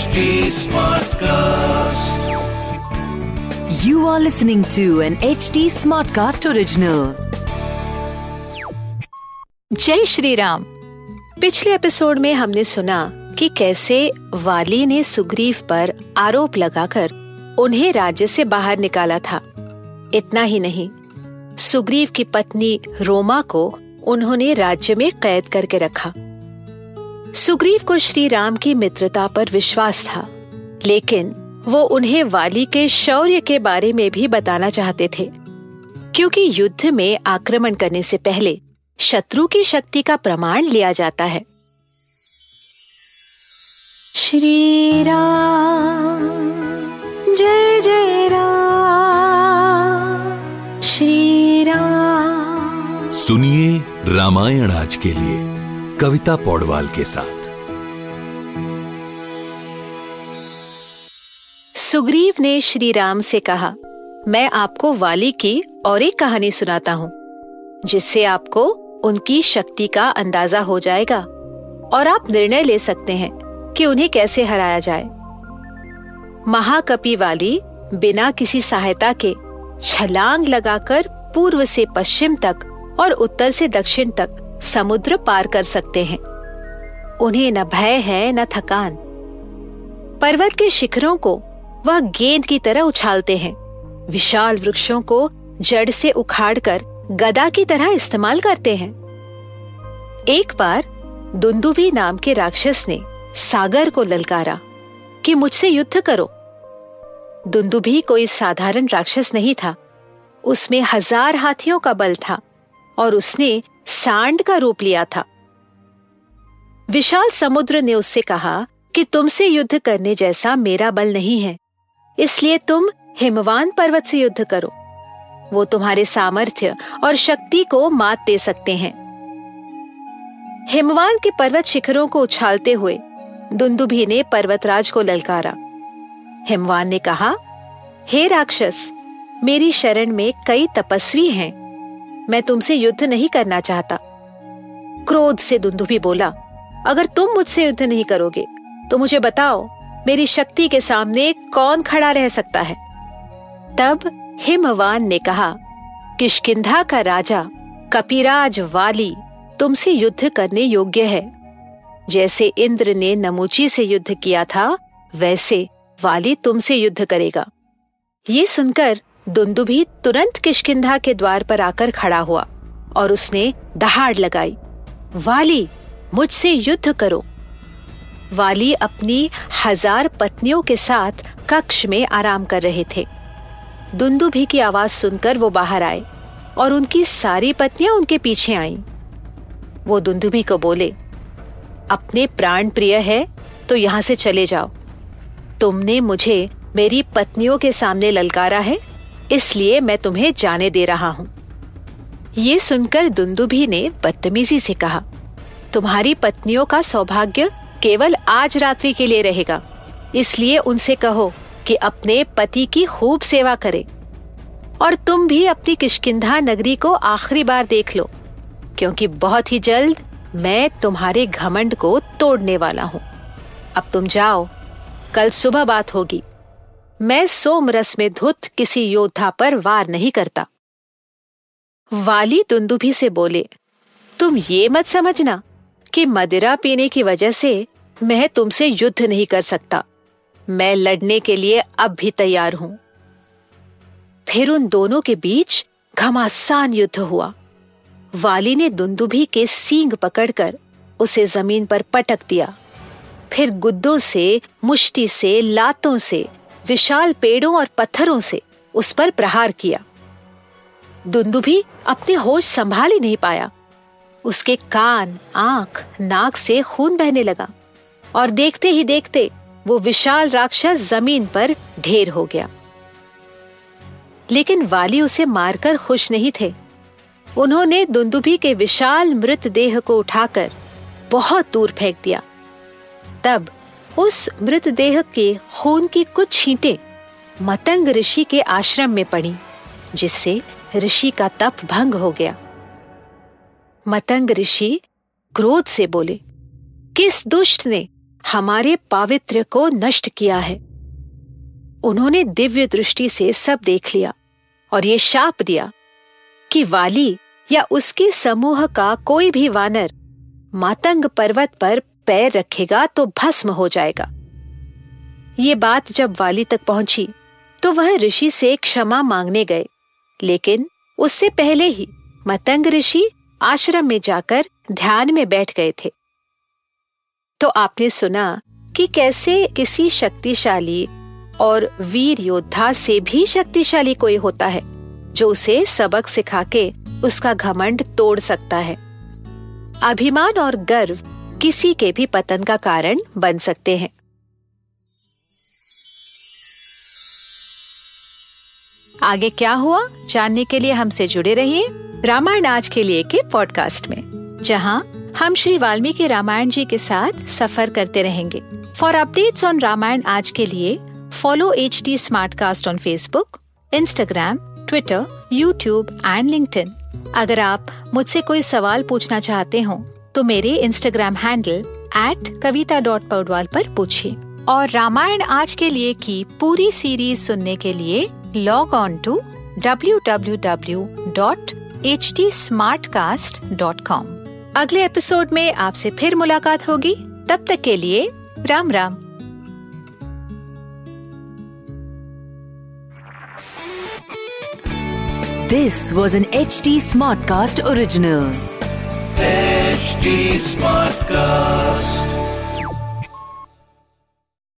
HD Smartcast. You are listening to an HD Smartcast original. जय श्री राम पिछले episode में हमने सुना कि कैसे वाली ने सुग्रीव पर आरोप लगाकर उन्हें राज्य से बाहर निकाला था इतना ही नहीं सुग्रीव की पत्नी रोमा को उन्होंने राज्य में कैद करके रखा सुग्रीव को श्री राम की मित्रता पर विश्वास था, लेकिन वो उन्हें वाली के शौर्य के बारे में भी बताना चाहते थे, क्योंकि युद्ध में आक्रमण करने से पहले शत्रु की शक्ति का प्रमाण लिया जाता है। श्री राम जय जय राम श्री राम सुनिए रामायण आज के लिए। कविता पौडवाल के साथ। सुग्रीव ने श्री राम से कहा, मैं आपको वाली की और एक कहानी सुनाता हूँ, जिससे आपको उनकी शक्ति का अंदाज़ा हो जाएगा और आप निर्णय ले सकते हैं कि उन्हें कैसे हराया जाए। महाकपि वाली बिना किसी सहायता के छलांग लगाकर पूर्व से पश्चिम तक और उत्तर से दक्षिण तक समुद्र पार कर सकते हैं। उन्हें न भय है, न थकान। पर्वत के शिखरों को वह गेंद की तरह उछालते हैं। विशाल वृक्षों को जड़ से उखाड़कर गदा की तरह इस्तेमाल करते हैं। एक बार दुंदुभी नाम के राक्षस ने सागर को ललकारा कि मुझसे युद्ध करो। दुंदुभी कोई साधारण राक्षस नहीं था। उसमें हज़ार हाथियों का बल था और उसने सांड का रूप लिया था। विशाल समुद्र ने उससे कहा कि तुमसे युद्ध करने जैसा मेरा बल नहीं है, इसलिए तुम हिमवान पर्वत से युद्ध करो। वो तुम्हारे सामर्थ्य और शक्ति को मात दे सकते हैं। हिमवान के पर्वत शिखरों को उछालते हुए दुंदुभी ने पर्वतराज को ललकारा। हिमवान ने कहा, हे राक्षस, मेरी शरण में कई तपस्वी हैं। मैं तुमसे युद्ध नहीं करना चाहता। क्रोध से दुंदुभी बोला, अगर तुम मुझसे युद्ध नहीं करोगे तो मुझे बताओ, मेरी शक्ति के सामने कौन खड़ा रह सकता है? तब हिमवान ने कहा किशकिंधा का राजा, कपिराज वाली, तुमसे युद्ध करने योग्य है। जैसे इंद्र ने नमुची से युद्ध किया था, वैसे वाली तुमसे युद्ध करेगा। ये सुनकर दुंदुभी तुरंत किशकिंधा के द्वार पर आकर खड़ा हुआ और उसने दहाड़ लगाई, वाली, मुझसे युद्ध करो। वाली अपनी हज़ार पत्नियों के साथ कक्ष में आराम कर रहे थे। दुंदुभी की आवाज़ सुनकर वो बाहर आए और उनकी सारी पत्नियाँ उनके पीछे आईं। वो दुंदुभी को बोले, अपने प्राण प्रिय है तो यहाँ से चले जाओ। तुमने मुझे मेरी पत्नियों के सामने ललकारा है इसलिए मैं तुम्हें जाने दे रहा हूँ। ये सुनकर दुंदुभी ने बदतमीजी से कहा, तुम्हारी पत्नियों का सौभाग्य केवल आज रात्रि के लिए रहेगा। इसलिए उनसे कहो कि अपने पति की खूब सेवा करे। और तुम भी अपनी किशकिंधा नगरी को आखिरी बार देख लो, क्योंकि बहुत ही जल्द मैं तुम्हारे घमंड को तोड़ने वाला हूँ। अब तुम जाओ, कल सुबह बात होगी। मैं सोमरस में धुत किसी योद्धा पर वार नहीं करता। वाली दुंदुभी से बोले, तुम ये मत समझना कि मदिरा पीने की वजह से मैं तुमसे युद्ध नहीं कर सकता। मैं लड़ने के लिए अब भी तैयार हूँ। फिर उन दोनों के बीच घमासान युद्ध हुआ। वाली ने दुंदुभी के सींग पकड़कर उसे ज़मीन पर पटक दिया। फिर गुद्दों से, मुष्टि से, लातों से विशाल पेड़ों और पत्थरों से उस पर प्रहार किया। दुंदुभी अपने होश संभाल ही नहीं पाया। उसके कान, आँख, नाक से खून बहने लगा और देखते ही देखते वो विशाल राक्षस ज़मीन पर ढेर हो गया। लेकिन वाली उसे मारकर खुश नहीं थे। उन्होंने दुंदुभी के विशाल मृत देह को उठाकर बहुत दूर फेंक दिया। तब उस मृतदेह के खून की कुछ छींटें मतंग ऋषि के आश्रम में पड़ी, जिससे ऋषि का तप भंग हो गया। मतंग ऋषि क्रोध से बोले, किस दुष्ट ने हमारे पावित्र्य को नष्ट किया है? उन्होंने दिव्य दृष्टि से सब देख लिया और ये शाप दिया कि वाली या उसके समूह का कोई भी वानर मातंग पर्वत पर पैर रखेगा तो भस्म हो जाएगा। ये बात जब वाली तक पहुँची तो वह ऋषि से क्षमा मांगने गए। लेकिन उससे पहले ही मतंग ऋषि आश्रम में जाकर ध्यान में बैठ गए थे। तो आपने सुना कि कैसे किसी शक्तिशाली और वीर योद्धा से भी शक्तिशाली कोई होता है, जो उसे सबक सिखा के उसका घमंड तोड़ सकता है। अभिमान और गर्व किसी के भी पतन का कारण बन सकते हैं। आगे क्या हुआ? जानने के लिए हमसे जुड़े रहिए रामायण आज के लिए के पॉडकास्ट में, जहाँ हम श्री वाल्मीकि रामायण जी के साथ सफ़र करते रहेंगे। फॉर अपडेट्स ऑन रामायण आज के लिए follow H T on Facebook Instagram Twitter YouTube and link अगर आप मुझसे कोई सवाल पूछना चाहते हो तो मेरे Instagram handle at Kavita dot Paudwal पर पूछिए। और रामायण आज के लिए की पूरी सीरीज़ सुनने के लिए लॉग ऑन टू www.htsmartcast.com अगले एपिसोड में आपसे फिर मुलाकात होगी। तब तक के लिए Ram Ram. This was an H T Smartcast Smartcast original. HD Smartcast.